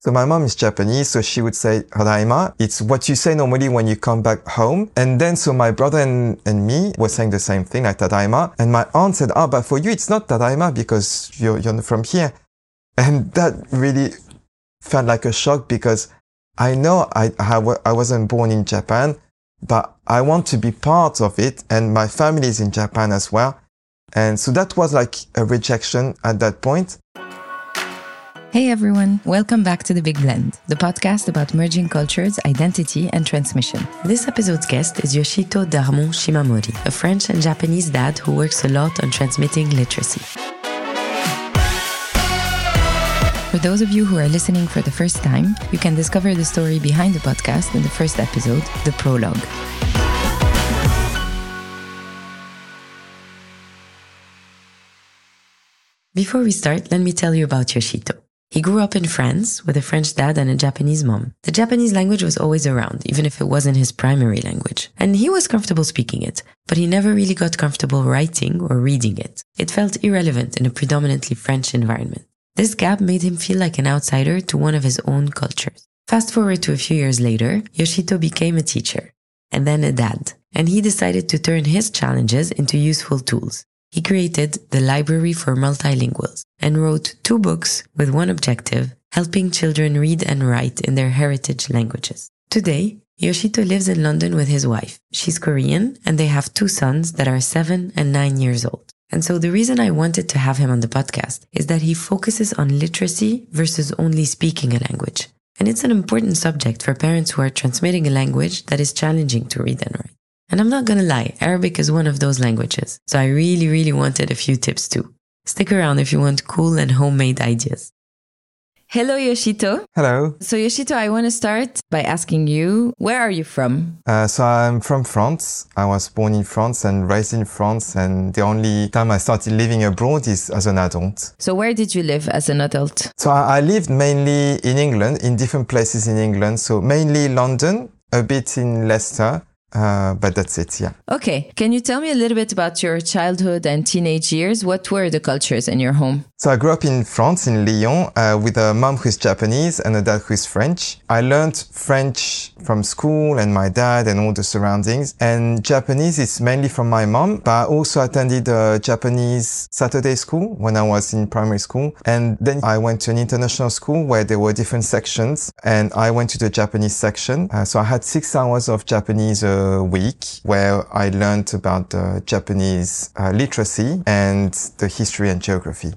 So my mom is Japanese, so she would say Tadaima. It's what you say normally when you come back home. And then so my brother and, and me were saying the same thing, like Tadaima. And my aunt said, ah, but for you it's not Tadaima because you're, you're from here. And that really felt like a shock because I know I, I wasn't born in Japan, but I want to be part of it. And my family is in Japan as well. And so that was like a rejection at that point. Hey everyone, welcome back to The Big Blend, the podcast about merging cultures, identity, and transmission. This episode's guest is Yoshito Darmon Shimamori, a French and Japanese dad who works a lot on transmitting literacy. For those of you who are listening for the first time, you can discover the story behind the podcast in the first episode, the prologue. Before we start, let me tell you about Yoshito. He grew up in France with a French dad and a Japanese mom. The Japanese language was always around, even if it wasn't his primary language. And he was comfortable speaking it, but he never really got comfortable writing or reading it. It felt irrelevant in a predominantly French environment. This gap made him feel like an outsider to one of his own cultures. Fast forward to a few years later, Yoshito became a teacher and then a dad, and he decided to turn his challenges into useful tools. He created the Library for Multilinguals and wrote two books with one objective, helping children read and write in their heritage languages. Today, Yoshito lives in London with his wife. She's Korean and they have two sons that are seven and nine years old. And so the reason I wanted to have him on the podcast is that he focuses on literacy versus only speaking a language. And it's an important subject for parents who are transmitting a language that is challenging to read and write. And I'm not gonna lie, Arabic is one of those languages. So I really, really wanted a few tips too. Stick around if you want cool and homemade ideas. Hello, Yoshito. Hello. So, Yoshito, I want to start by asking you, where are you from? Uh, so, I'm from France. I was born in France and raised in France. And the only time I started living abroad is as an adult. So, where did you live as an adult? So, I, I lived mainly in England, in different places in England. So, mainly London, a bit in Leicester, uh, but that's it, yeah. Okay. Can you tell me a little bit about your childhood and teenage years? What were the cultures in your home? So I grew up in France, in Lyon, uh, with a mom who's Japanese and a dad who's French. I learned French from school and my dad and all the surroundings. And Japanese is mainly from my mom, but I also attended a Japanese Saturday school when I was in primary school. And then I went to an international school where there were different sections and I went to the Japanese section. Uh, so I had six hours of Japanese a week where I learned about the Japanese uh, literacy and the history and geography.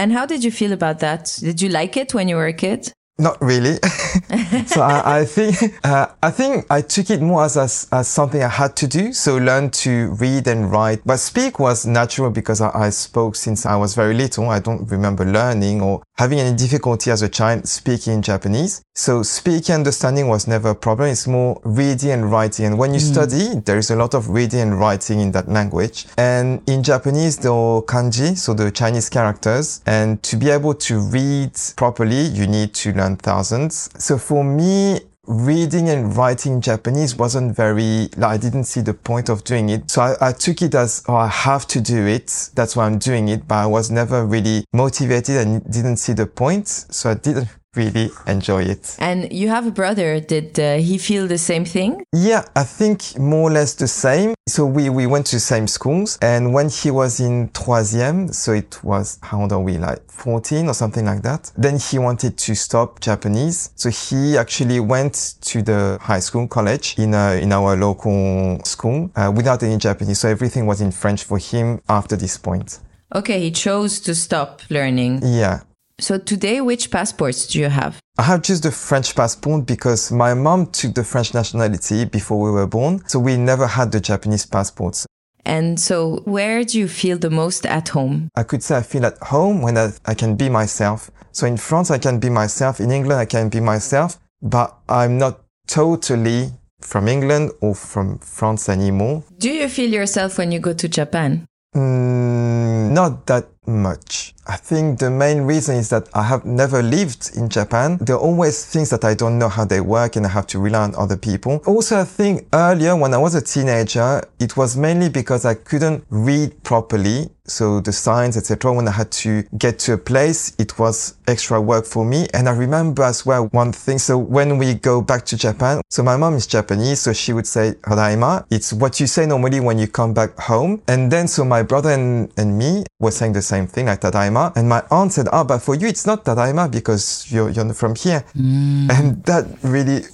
And how did you feel about that? Did you like it when you were a kid? Not really. so I, I think uh, I think I took it more as, as, as something I had to do. So learn to read and write, but speak was natural because I, I spoke since I was very little. I don't remember learning or having any difficulty as a child speaking Japanese. So speaking understanding was never a problem. It's more reading and writing. And when you mm. study, there is a lot of reading and writing in that language. And in Japanese, there are kanji, so the Chinese characters. And to be able to read properly, you need to learn thousands. So for me, reading and writing Japanese wasn't very, like, I didn't see the point of doing it. So I, I, took it as, oh, I have to do it. That's why I'm doing it. But I was never really motivated and didn't see the point. So I didn't really enjoy it. And you have a brother. Did uh, he feel the same thing? Yeah, I think more or less the same. So we, we went to same schools. And when he was in troisième, so it was, how old are we, like 14 or something like that, then he wanted to stop Japanese. So he actually went to the high school, college in, uh, in our local school uh, without any Japanese. So everything was in French for him after this point. Okay, he chose to stop learning. Yeah. So today, which passports do you have? I have just the French passport because my mom took the French nationality before we were born. So we never had the Japanese passports. And so where do you feel the most at home? I could say I feel at home when I, I can be myself. So in France, I can be myself. In England, I can be myself, but I'm not totally from England or from France anymore. Do you feel yourself when you go to Japan? Mm, Mm, not that much. I think the main reason is that I have never lived in Japan. There are always things that I don't know how they work and I have to rely on other people. Also, I think earlier when I was a teenager, it was mainly because I couldn't read properly. So the signs, etc. When I had to get to a place, it was extra work for me. And I remember as well one thing. So when we go back to Japan, so my mom is Japanese, so she would say "tadaima." It's what you say normally when you come back home. And then so my brother and, and me were saying the same thing, like "tadaima." And my aunt said, "Ah, oh, but for you it's not "tadaima" because you're you're from here." Mm. And that really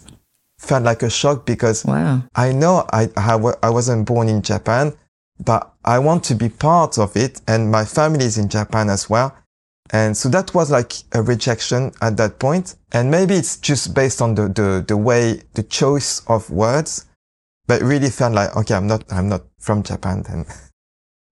felt like a shock because wow. I know I, I, I wasn't born in Japan but I want to be part of it. And my family is in Japan as well. And so that was like a rejection at that point. And maybe it's just based on the, the, the way, the choice of words, but really felt like, okay, I'm not, I'm not from Japan then.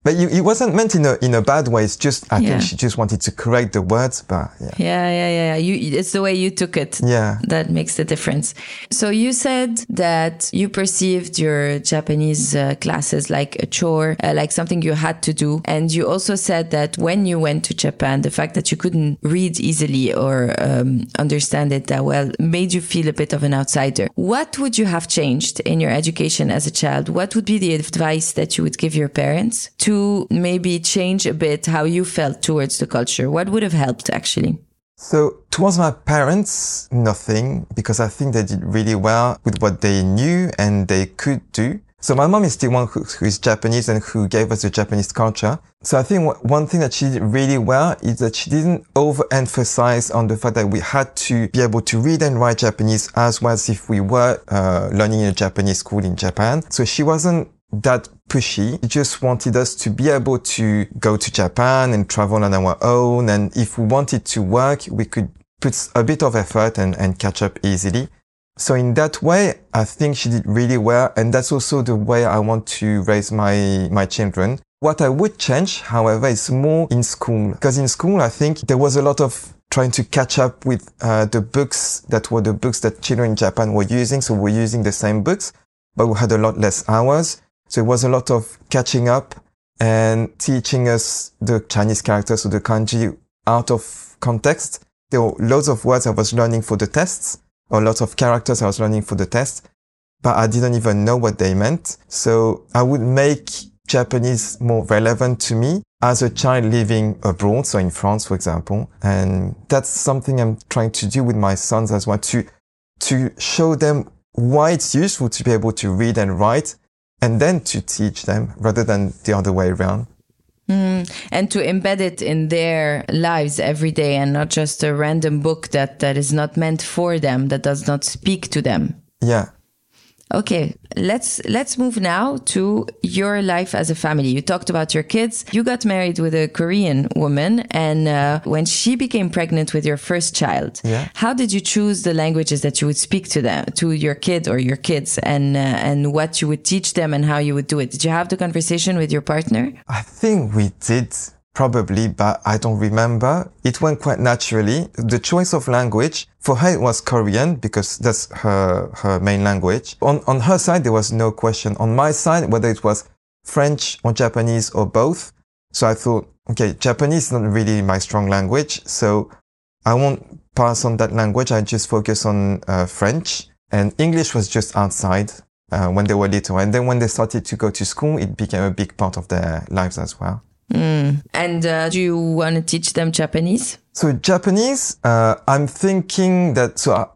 But it wasn't meant in a in a bad way. It's just I yeah. think she just wanted to correct the words, but yeah. Yeah, yeah, yeah. You, it's the way you took it. Yeah, that makes the difference. So you said that you perceived your Japanese uh, classes like a chore, uh, like something you had to do, and you also said that when you went to Japan, the fact that you couldn't read easily or um, understand it that well made you feel a bit of an outsider. What would you have changed in your education as a child? What would be the advice that you would give your parents to to maybe change a bit how you felt towards the culture? What would have helped actually? So towards my parents, nothing, because I think they did really well with what they knew and they could do. So my mom is the one who, who is Japanese and who gave us the Japanese culture. So I think one thing that she did really well is that she didn't overemphasize on the fact that we had to be able to read and write Japanese as well as if we were uh, learning in a Japanese school in Japan. So she wasn't that pushy. He just wanted us to be able to go to Japan and travel on our own. And if we wanted to work, we could put a bit of effort and, and catch up easily. So in that way, I think she did really well. And that's also the way I want to raise my, my children. What I would change, however, is more in school. Because in school, I think there was a lot of trying to catch up with uh, the books that were the books that children in Japan were using. So we're using the same books, but we had a lot less hours. So it was a lot of catching up and teaching us the Chinese characters, or the kanji out of context. There were loads of words I was learning for the tests or lots of characters I was learning for the test, but I didn't even know what they meant. So I would make Japanese more relevant to me as a child living abroad, so in France, for example. And that's something I'm trying to do with my sons as well, to, to show them why it's useful to be able to read and write and then to teach them rather than the other way around. Mm, and to embed it in their lives every day and not just a random book that, that is not meant for them, that does not speak to them. Yeah. Okay, let's let's move now to your life as a family. You talked about your kids. You got married with a Korean woman, and uh, when she became pregnant with your first child, yeah. how did you choose the languages that you would speak to them, to your kid or your kids, and uh, and what you would teach them and how you would do it? Did you have the conversation with your partner? I think we did. Probably, but I don't remember. It went quite naturally. The choice of language, for her it was Korean because that's her, her main language. On, on her side, there was no question. On my side, whether it was French or Japanese or both. So I thought, okay, Japanese is not really my strong language. So I won't pass on that language. I just focus on uh, French and English was just outside. Uh, when they were little. And then when they started to go to school, it became a big part of their lives as well. Mm. And uh, do you want to teach them Japanese? So Japanese, uh, I'm thinking that so I,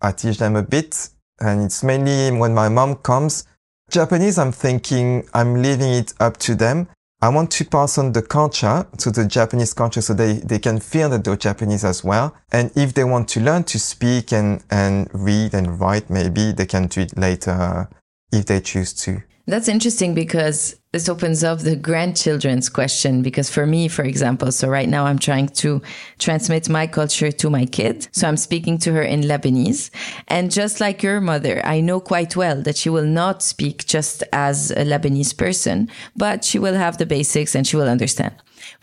I, teach them a bit, and it's mainly when my mom comes. Japanese, I'm thinking I'm leaving it up to them. I want to pass on the culture to the Japanese culture so they, they can feel that they're Japanese as well. And if they want to learn to speak and, and read and write, maybe they can do it later if they choose to. That's interesting because this opens up the grandchildren's question. Because for me, for example, so right now I'm trying to transmit my culture to my kid. So I'm speaking to her in Lebanese. And just like your mother, I know quite well that she will not speak just as a Lebanese person, but she will have the basics and she will understand.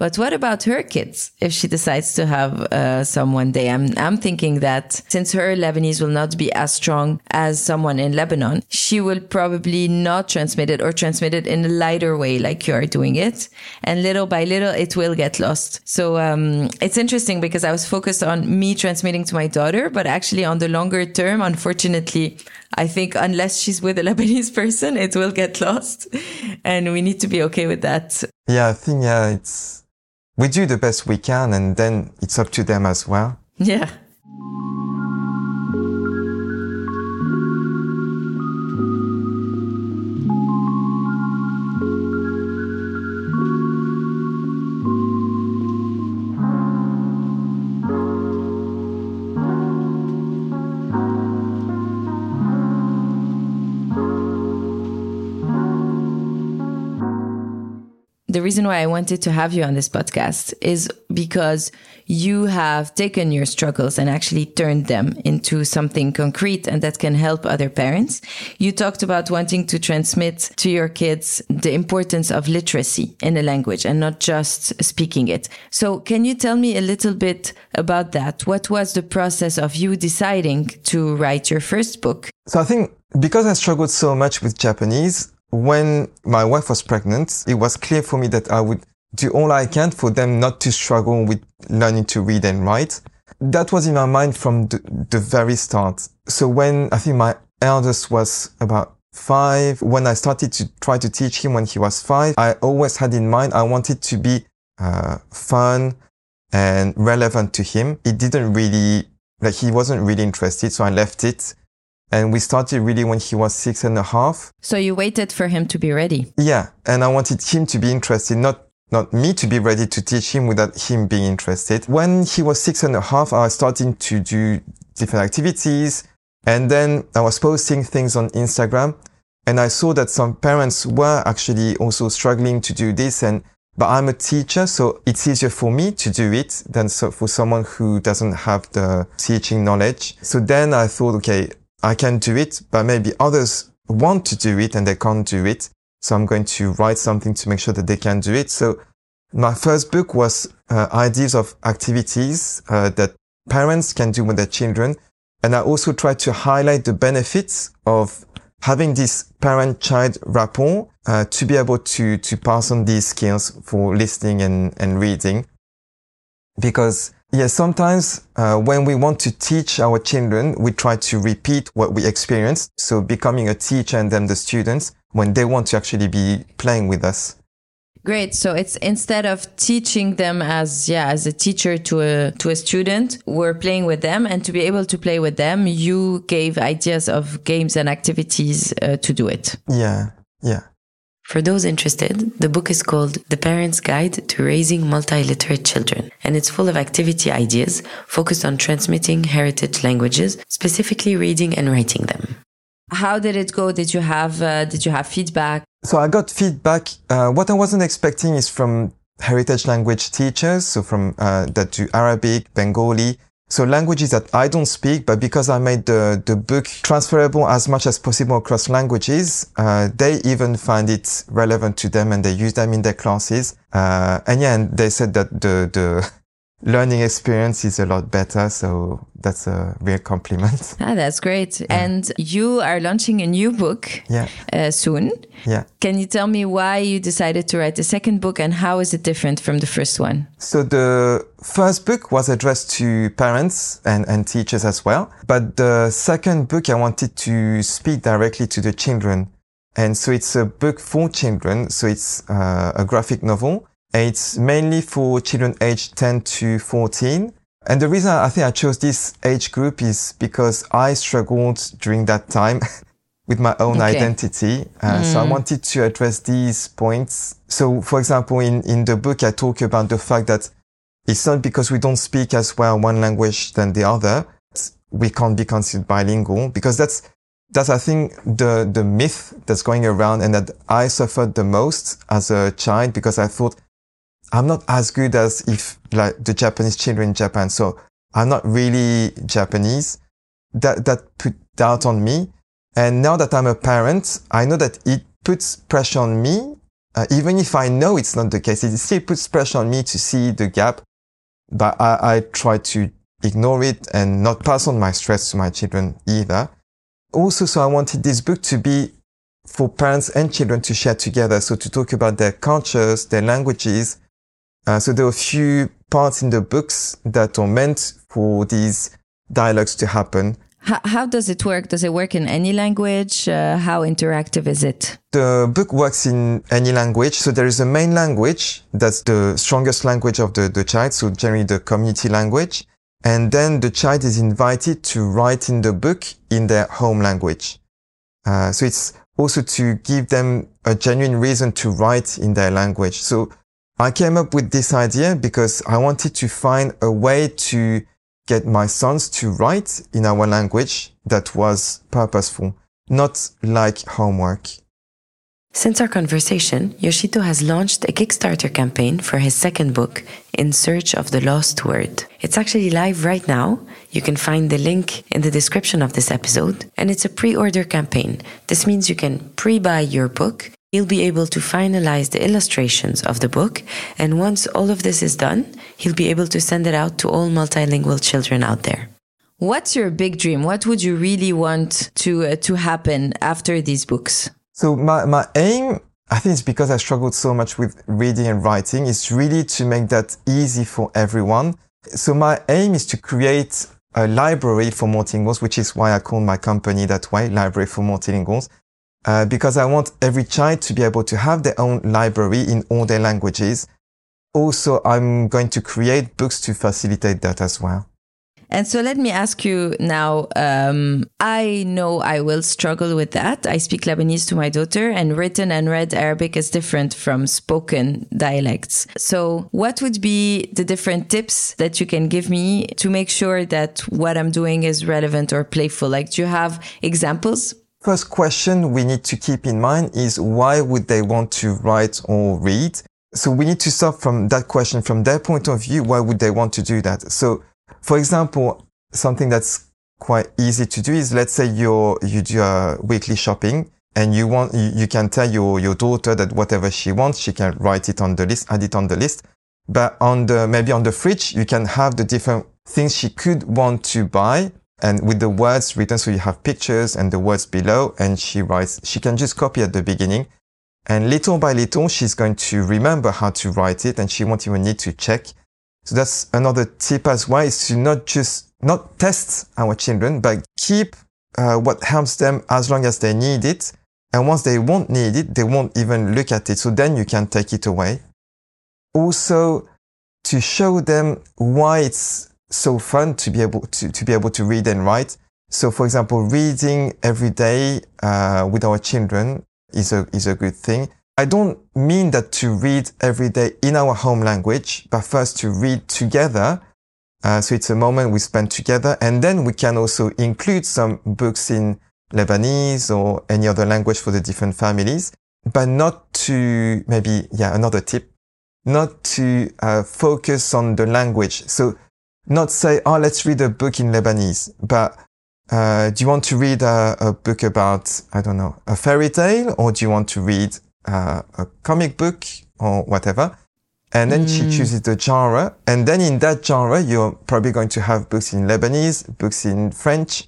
But what about her kids if she decides to have uh, some one day? I'm, I'm thinking that since her Lebanese will not be as strong as someone in Lebanon, she will probably not transmit it or transmit it in a lighter way like you are doing it. And little by little, it will get lost. So um, it's interesting because I was focused on me transmitting to my daughter, but actually on the longer term, unfortunately, I think unless she's with a Lebanese person, it will get lost. And we need to be okay with that. Yeah, I think, yeah, it's, we do the best we can and then it's up to them as well. Yeah. The reason why I wanted to have you on this podcast is because you have taken your struggles and actually turned them into something concrete and that can help other parents. You talked about wanting to transmit to your kids the importance of literacy in a language and not just speaking it. So can you tell me a little bit about that? What was the process of you deciding to write your first book? So I think because I struggled so much with Japanese, when my wife was pregnant, it was clear for me that I would do all I can for them not to struggle with learning to read and write. That was in my mind from the, the very start. So when I think my eldest was about five, when I started to try to teach him when he was five, I always had in mind I wanted to be uh, fun and relevant to him. It didn't really, like he wasn't really interested, so I left it. And we started really when he was six and a half. So you waited for him to be ready? Yeah. And I wanted him to be interested, not, not me to be ready to teach him without him being interested. When he was six and a half, I was starting to do different activities. And then I was posting things on Instagram and I saw that some parents were actually also struggling to do this. And, but I'm a teacher, so it's easier for me to do it than so for someone who doesn't have the teaching knowledge. So then I thought, okay, I can do it, but maybe others want to do it and they can't do it. So I'm going to write something to make sure that they can do it. So my first book was uh, ideas of activities uh, that parents can do with their children. And I also tried to highlight the benefits of having this parent-child rapport uh, to be able to, to pass on these skills for listening and, and reading. Because Yes, sometimes uh, when we want to teach our children, we try to repeat what we experienced. So becoming a teacher and then the students when they want to actually be playing with us. Great. So it's instead of teaching them as yeah as a teacher to a to a student, we're playing with them, and to be able to play with them, you gave ideas of games and activities uh, to do it. Yeah. Yeah. For those interested, the book is called The Parent's Guide to Raising Multiliterate Children, and it's full of activity ideas focused on transmitting heritage languages, specifically reading and writing them. How did it go? Did you have uh, did you have feedback? So I got feedback. Uh, what I wasn't expecting is from heritage language teachers, so from uh, that do Arabic, Bengali, so languages that I don't speak, but because I made the, the book transferable as much as possible across languages, uh, they even find it relevant to them and they use them in their classes. Uh, and yeah, and they said that the, the learning experience is a lot better. So that's a real compliment. Ah, that's great. Yeah. And you are launching a new book yeah. Uh, soon. Yeah. Can you tell me why you decided to write the second book and how is it different from the first one? So the first book was addressed to parents and, and teachers as well. But the second book, I wanted to speak directly to the children. And so it's a book for children. So it's uh, a graphic novel. It's mainly for children aged 10 to 14. And the reason I think I chose this age group is because I struggled during that time with my own okay. identity. Uh, mm. So I mm. wanted to address these points. So for example, in, in the book, I talk about the fact that it's not because we don't speak as well one language than the other. We can't be considered bilingual because that's, that's, I think, the, the myth that's going around and that I suffered the most as a child because I thought I'm not as good as if like the Japanese children in Japan. So I'm not really Japanese. That, that put doubt on me. And now that I'm a parent, I know that it puts pressure on me Uh, even if I know it's not the case, it still puts pressure on me to see the gap, but I, I try to ignore it and not pass on my stress to my children either. Also, so I wanted this book to be for parents and children to share together. So to talk about their cultures, their languages. Uh, so there are a few parts in the books that are meant for these dialogues to happen. How, how does it work? Does it work in any language? Uh, how interactive is it? The book works in any language. So there is a main language that's the strongest language of the, the child. So generally the community language. And then the child is invited to write in the book in their home language. Uh, so it's also to give them a genuine reason to write in their language. So I came up with this idea because I wanted to find a way to get my sons to write in our language that was purposeful, not like homework. Since our conversation, Yoshito has launched a Kickstarter campaign for his second book, In Search of the Lost Word. It's actually live right now. You can find the link in the description of this episode, and it's a pre order campaign. This means you can pre buy your book. He'll be able to finalize the illustrations of the book, and once all of this is done, he'll be able to send it out to all multilingual children out there. What's your big dream? What would you really want to uh, to happen after these books? So my, my aim, I think it's because I struggled so much with reading and writing, is really to make that easy for everyone. So my aim is to create a library for multilinguals, which is why I call my company that way, Library for Multilinguals, uh, because I want every child to be able to have their own library in all their languages. Also, I'm going to create books to facilitate that as well. And so let me ask you now. Um, I know I will struggle with that. I speak Lebanese to my daughter, and written and read Arabic is different from spoken dialects. So, what would be the different tips that you can give me to make sure that what I'm doing is relevant or playful? Like, do you have examples? First question we need to keep in mind is why would they want to write or read? So we need to start from that question from their point of view. Why would they want to do that? So for example, something that's quite easy to do is let's say you you do a weekly shopping and you want you, you can tell your your daughter that whatever she wants she can write it on the list add it on the list but on the maybe on the fridge you can have the different things she could want to buy and with the words written so you have pictures and the words below and she writes she can just copy at the beginning and little by little she's going to remember how to write it and she won't even need to check so that's another tip as well is to not just, not test our children, but keep uh, what helps them as long as they need it. And once they won't need it, they won't even look at it. So then you can take it away. Also, to show them why it's so fun to be able to, to be able to read and write. So for example, reading every day, uh, with our children is a, is a good thing. I don't mean that to read every day in our home language, but first to read together. Uh, so it's a moment we spend together. And then we can also include some books in Lebanese or any other language for the different families, but not to maybe, yeah, another tip, not to uh, focus on the language. So not say, oh, let's read a book in Lebanese, but uh, do you want to read a, a book about, I don't know, a fairy tale, or do you want to read uh, a comic book or whatever. And then mm. she chooses the genre. And then in that genre, you're probably going to have books in Lebanese, books in French.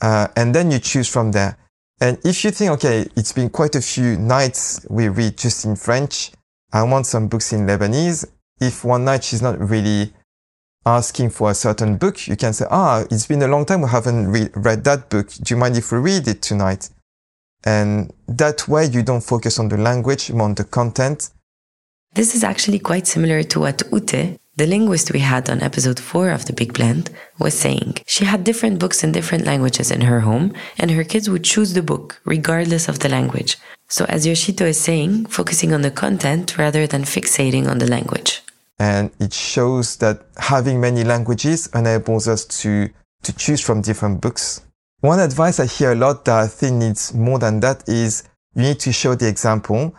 Uh, and then you choose from there. And if you think, okay, it's been quite a few nights we read just in French. I want some books in Lebanese. If one night she's not really asking for a certain book, you can say, ah, it's been a long time we haven't re- read that book. Do you mind if we read it tonight? And that way you don't focus on the language, more on the content. This is actually quite similar to what Ute, the linguist we had on episode 4 of The Big Blend, was saying. She had different books in different languages in her home, and her kids would choose the book regardless of the language. So, as Yoshito is saying, focusing on the content rather than fixating on the language. And it shows that having many languages enables us to, to choose from different books one advice I hear a lot that I think needs more than that is you need to show the example.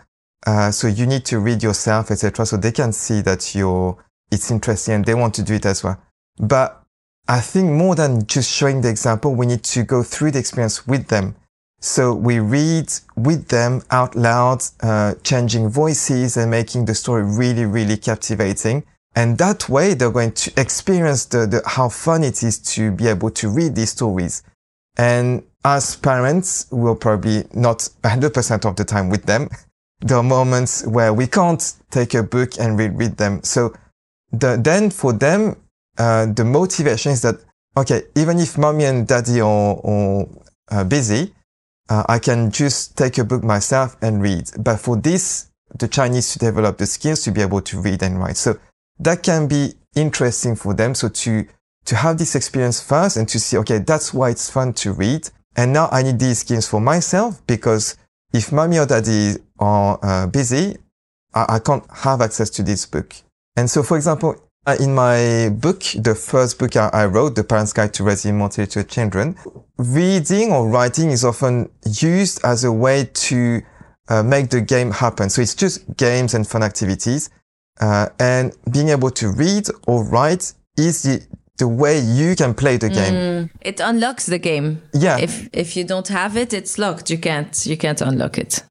Uh, so you need to read yourself, etc. So they can see that you're, it's interesting and they want to do it as well. But I think more than just showing the example, we need to go through the experience with them So we read with them out loud, uh, changing voices and making the story really, really captivating. And that way they're going to experience the, the, how fun it is to be able to read these stories. And as parents, we're probably not 100% of the time with them. There are moments where we can't take a book and read, read them. So the, then for them, uh, the motivation is that, okay, even if mommy and daddy are, are uh, busy, uh, I can just take a book myself and read. But for this, the Chinese to develop the skills to be able to read and write. So that can be interesting for them. So to, to have this experience first and to see, okay, that's why it's fun to read. And now I need these skills for myself because if mommy or daddy are uh, busy, I, I, can't have access to this book. And so, for example, in my book, the first book I, wrote, The Parent's Guide to Raising Multiliterate Children, reading or writing is often used as a way to uh, make the game happen. So it's just games and fun activities. Uh, and being able to read or write is the, the way you can play the game. Mm, it unlocks the game. Yeah. If if you don't have it, it's locked. You can't you can't unlock it.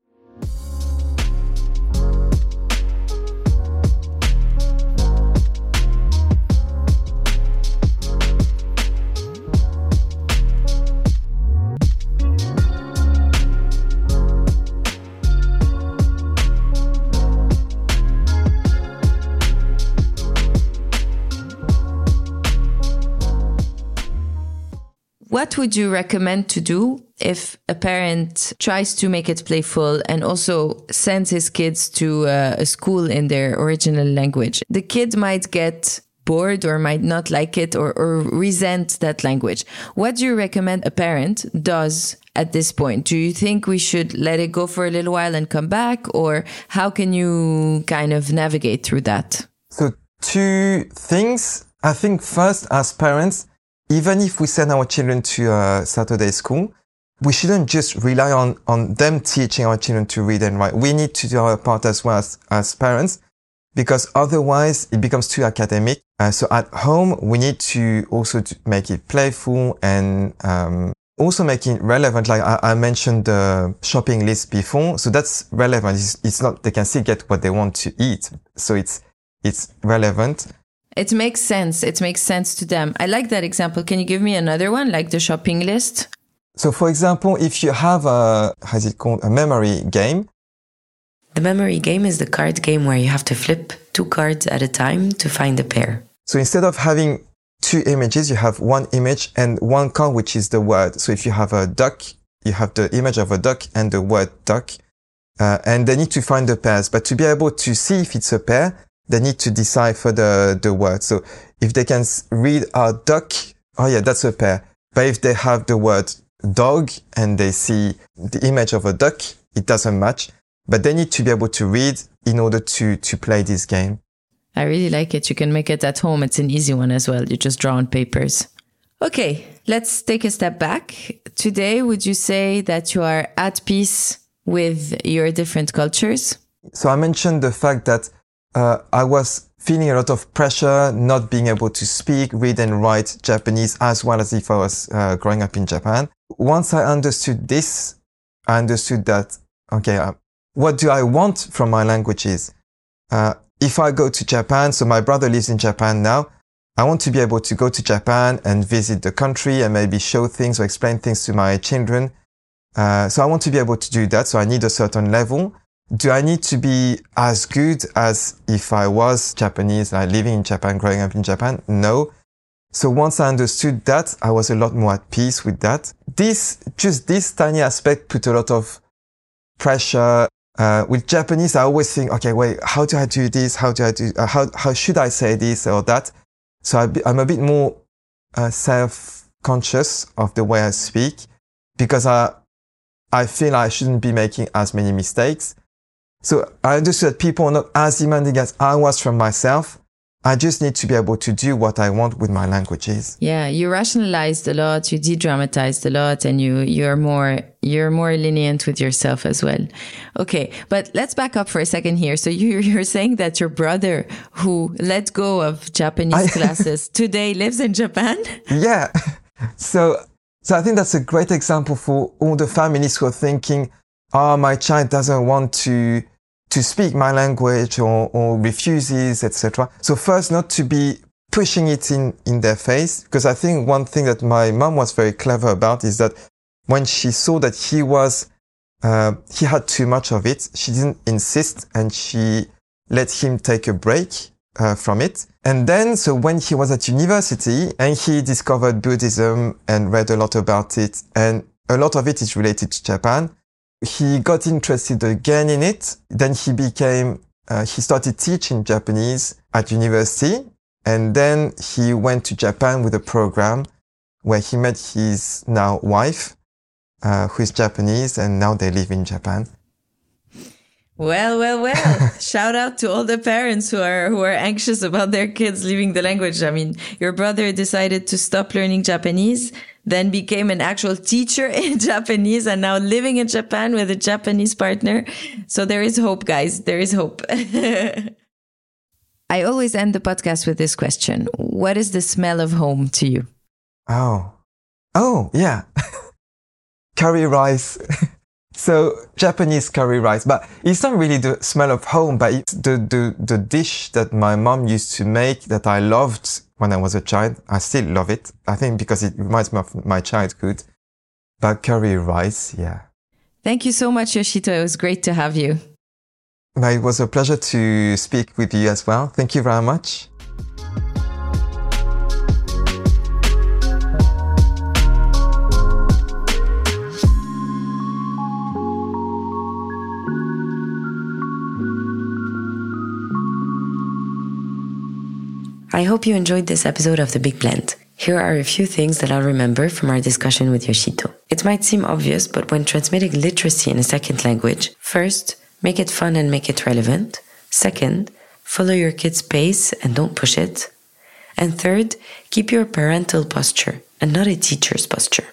What would you recommend to do if a parent tries to make it playful and also sends his kids to uh, a school in their original language? The kid might get bored or might not like it or, or resent that language. What do you recommend a parent does at this point? Do you think we should let it go for a little while and come back? Or how can you kind of navigate through that? So, two things. I think first, as parents, even if we send our children to a Saturday school, we shouldn't just rely on, on them teaching our children to read and write. We need to do our part as well as, as parents because otherwise it becomes too academic. Uh, so at home, we need to also to make it playful and um, also make it relevant. Like I, I, mentioned the shopping list before. So that's relevant. It's, it's not, they can still get what they want to eat. So it's, it's relevant. It makes sense. It makes sense to them. I like that example. Can you give me another one, like the shopping list? So, for example, if you have a, how's it called, a memory game. The memory game is the card game where you have to flip two cards at a time to find a pair. So instead of having two images, you have one image and one card, which is the word. So if you have a duck, you have the image of a duck and the word duck. Uh, and they need to find the pairs. But to be able to see if it's a pair, they need to decipher the, the word. So if they can read a duck, oh yeah, that's a pair. But if they have the word dog and they see the image of a duck, it doesn't match. But they need to be able to read in order to, to play this game. I really like it. You can make it at home. It's an easy one as well. You just draw on papers. Okay, let's take a step back. Today, would you say that you are at peace with your different cultures? So I mentioned the fact that uh, I was feeling a lot of pressure, not being able to speak, read and write Japanese as well as if I was uh, growing up in Japan. Once I understood this, I understood that, okay, uh, what do I want from my languages? Uh, if I go to Japan, so my brother lives in Japan now, I want to be able to go to Japan and visit the country and maybe show things or explain things to my children. Uh, so I want to be able to do that. So I need a certain level do I need to be as good as if I was Japanese, like living in Japan, growing up in Japan? No. So once I understood that, I was a lot more at peace with that. This, just this tiny aspect put a lot of pressure. Uh, with Japanese, I always think, okay, wait, how do I do this? How do I do, uh, how, how should I say this or that? So I, am a bit more uh, self-conscious of the way I speak because I, I feel I shouldn't be making as many mistakes. So I understood that people are not as demanding as I was from myself. I just need to be able to do what I want with my languages. Yeah, you rationalized a lot, you de-dramatized a lot, and you you're more you're more lenient with yourself as well. Okay, but let's back up for a second here. So you you're saying that your brother, who let go of Japanese I, classes, today lives in Japan? Yeah. So So I think that's a great example for all the families who are thinking, oh, my child doesn't want to, to speak my language or, or refuses, etc. So first, not to be pushing it in, in their face, because I think one thing that my mom was very clever about is that when she saw that he was, uh, he had too much of it, she didn't insist and she let him take a break uh, from it. And then, so when he was at university and he discovered Buddhism and read a lot about it, and a lot of it is related to Japan, he got interested again in it. Then he became, uh, he started teaching Japanese at university. And then he went to Japan with a program where he met his now wife, uh, who is Japanese, and now they live in Japan. Well, well, well. Shout out to all the parents who are who are anxious about their kids leaving the language. I mean, your brother decided to stop learning Japanese, then became an actual teacher in Japanese and now living in Japan with a Japanese partner. So there is hope, guys. There is hope. I always end the podcast with this question. What is the smell of home to you? Oh. Oh, yeah. Curry rice. So Japanese curry rice, but it's not really the smell of home, but it's the, the, the dish that my mom used to make that I loved when I was a child. I still love it. I think because it reminds me of my childhood. But curry rice, yeah. Thank you so much, Yoshito. It was great to have you. It was a pleasure to speak with you as well. Thank you very much. I hope you enjoyed this episode of The Big Blend. Here are a few things that I'll remember from our discussion with Yoshito. It might seem obvious, but when transmitting literacy in a second language, first, make it fun and make it relevant. Second, follow your kid's pace and don't push it. And third, keep your parental posture and not a teacher's posture.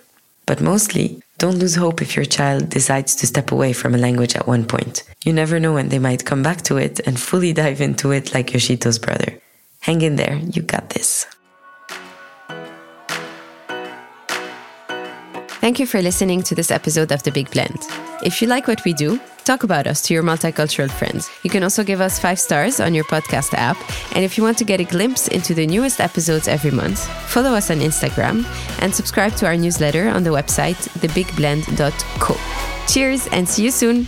But mostly, don't lose hope if your child decides to step away from a language at one point. You never know when they might come back to it and fully dive into it like Yoshito's brother. Hang in there, you got this. Thank you for listening to this episode of The Big Blend. If you like what we do, talk about us to your multicultural friends. You can also give us five stars on your podcast app. And if you want to get a glimpse into the newest episodes every month, follow us on Instagram and subscribe to our newsletter on the website thebigblend.co. Cheers and see you soon!